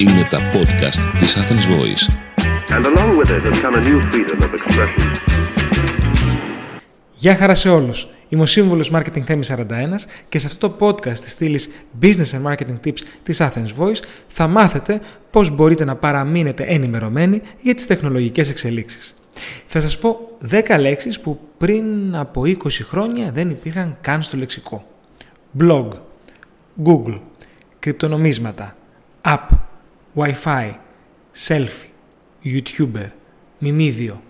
Είναι τα podcast της Athens Voice. And along with it has come a new freedom of expression. Γεια χαρά σε όλους. Είμαι ο σύμβουλος Marketing Theme 41 και σε αυτό το podcast της στήλης Business and Marketing Tips της Athens Voice θα μάθετε πώς μπορείτε να παραμείνετε ενημερωμένοι για τις τεχνολογικές εξελίξεις. Θα σας πω 10 λέξεις που πριν από 20 χρόνια δεν υπήρχαν καν στο λεξικό. Blog, Google, κρυπτονομίσματα, App, Wi-Fi, Selfie, YouTuber, μιμίδιο,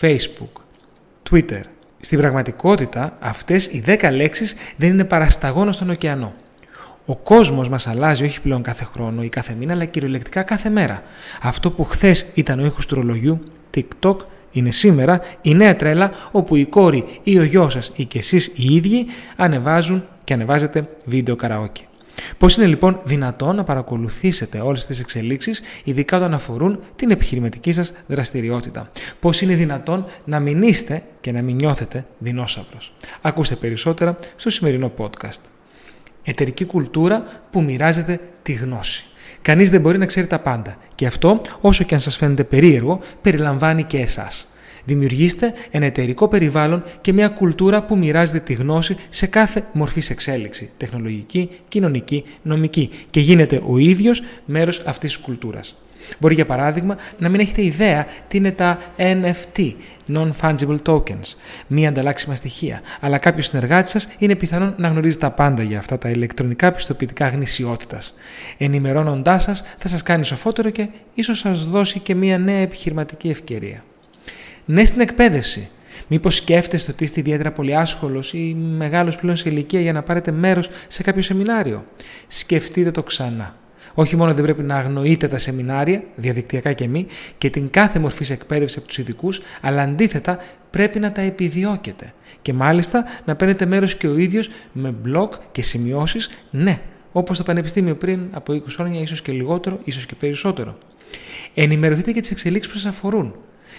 Facebook, Twitter. Στην πραγματικότητα αυτές οι 10 λέξεις δεν είναι παρασταγόνο στον ωκεανό. Ο κόσμος μας αλλάζει όχι πλέον κάθε χρόνο ή κάθε μήνα, αλλά κυριολεκτικά κάθε μέρα. Αυτό που χθες ήταν ο ήχος του ρολογιού, TikTok, είναι σήμερα η νέα τρέλα όπου η κόρη ή ο γιος σας ή και εσείς οι ίδιοι ανεβάζουν και ανεβάζετε βίντεο καραόκι. Πώς είναι λοιπόν δυνατόν να παρακολουθήσετε όλες τις εξελίξεις, ειδικά όταν αφορούν την επιχειρηματική σας δραστηριότητα; Πώς είναι δυνατόν να μην είστε και να μην νιώθετε δεινόσαυρος; Ακούστε περισσότερα στο σημερινό podcast. Εταιρική κουλτούρα που μοιράζεται τη γνώση. Κανείς δεν μπορεί να ξέρει τα πάντα. Και αυτό, όσο και αν σας φαίνεται περίεργο, περιλαμβάνει και εσάς. Δημιουργήστε ένα εταιρικό περιβάλλον και μια κουλτούρα που μοιράζεται τη γνώση σε κάθε μορφή εξέλιξη, τεχνολογική, κοινωνική, νομική και γίνετε ο ίδιος μέρος αυτής της κουλτούρας. Μπορεί για παράδειγμα να μην έχετε ιδέα τι είναι τα NFT, Non-Fungible Tokens, μη ανταλλάξιμα στοιχεία, αλλά κάποιος συνεργάτης σας είναι πιθανόν να γνωρίζει τα πάντα για αυτά τα ηλεκτρονικά πιστοποιητικά γνησιότητας. Ενημερώνοντάς σας, θα σας κάνει σοφότερο και ίσως σας δώσει και μια νέα επιχειρηματική ευκαιρία. Ναι στην εκπαίδευση. Μήπως σκέφτεστε ότι είστε ιδιαίτερα πολύ άσχολος ή μεγάλος πλέον σε ηλικία για να πάρετε μέρος σε κάποιο σεμινάριο; Σκεφτείτε το ξανά. Όχι μόνο δεν πρέπει να αγνοείτε τα σεμινάρια, διαδικτυακά και μη, και την κάθε μορφή εκπαίδευση από τους ειδικούς, αλλά αντίθετα πρέπει να τα επιδιώκετε. Και μάλιστα να παίρνετε μέρος και ο ίδιος με blog και σημειώσεις, ναι, όπως το Πανεπιστήμιο πριν από 20 χρόνια, ίσως και λιγότερο, ίσως και περισσότερο. Ενημερωθείτε για τις εξελίξεις που σας αφορούν.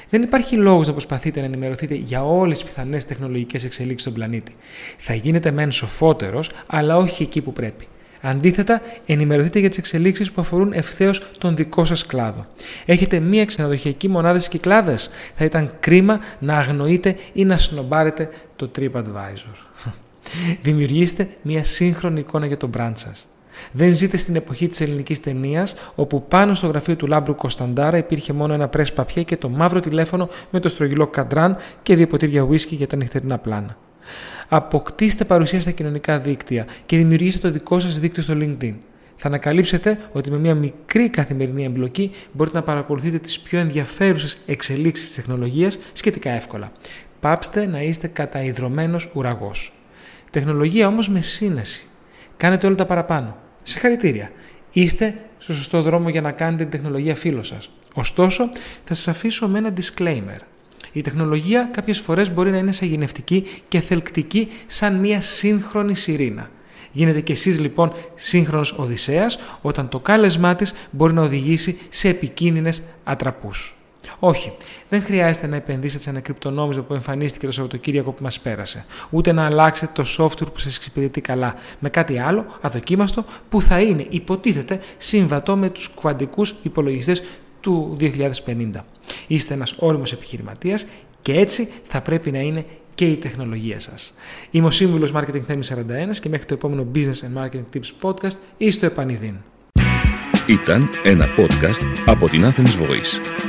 Δεν υπάρχει λόγος να προσπαθείτε να ενημερωθείτε για όλες τις πιθανές τεχνολογικές εξελίξεις στον πλανήτη. Θα γίνετε μεν σοφότερος, αλλά όχι εκεί που πρέπει. Αντίθετα, ενημερωθείτε για τις εξελίξεις που αφορούν ευθέως τον δικό σας κλάδο. Έχετε μία ξενοδοχειακή μονάδα στις κυκλάδες. Θα ήταν κρίμα να αγνοείτε ή να σνομπάρετε το TripAdvisor. Δημιουργήστε μία σύγχρονη εικόνα για τον brand σας. Δεν ζείτε στην εποχή της ελληνικής ταινίας, όπου πάνω στο γραφείο του Λάμπρου Κωνσταντάρα υπήρχε μόνο ένα πρέσ παπιέ και το μαύρο τηλέφωνο με το στρογγυλό καντράν και δύο ποτήρια ουίσκι για τα νυχτερινά πλάνα. Αποκτήστε παρουσία στα κοινωνικά δίκτυα και δημιουργήστε το δικό σας δίκτυο στο LinkedIn. Θα ανακαλύψετε ότι με μια μικρή καθημερινή εμπλοκή μπορείτε να παρακολουθείτε τις πιο ενδιαφέρουσες εξελίξεις της τεχνολογίας σχετικά εύκολα. Πάψτε να είστε καταϊδρωμένο ουραγός. Τεχνολογία όμως με σύνεση. Κάνετε όλα τα παραπάνω. Συγχαρητήρια. Είστε στο σωστό δρόμο για να κάνετε την τεχνολογία φίλος σας. Ωστόσο, θα σας αφήσω με ένα disclaimer. Η τεχνολογία κάποιες φορές μπορεί να είναι σαγηνευτική και θελκτική σαν μια σύγχρονη σιρήνα. Γίνετε κι εσείς λοιπόν σύγχρονος Οδυσσέας όταν το κάλεσμά της μπορεί να οδηγήσει σε επικίνδυνες ατραπούς. Όχι, δεν χρειάζεται να επενδύσετε σε ένα κρυπτονόμισμα που εμφανίστηκε το Σαββατοκύριακο που μας πέρασε. Ούτε να αλλάξετε το software που σας εξυπηρετεί καλά με κάτι άλλο αδοκίμαστο που θα είναι, υποτίθεται, συμβατό με τους κουαντικούς υπολογιστές του 2050. Είστε ένας όριμος επιχειρηματίας και έτσι θα πρέπει να είναι και η τεχνολογία σας. Είμαι ο Σύμβουλος Marketing Theme 41 και μέχρι το επόμενο Business and Marketing Tips Podcast ή στο επανειδήν. Ήταν ένα podcast από την Athens Voice.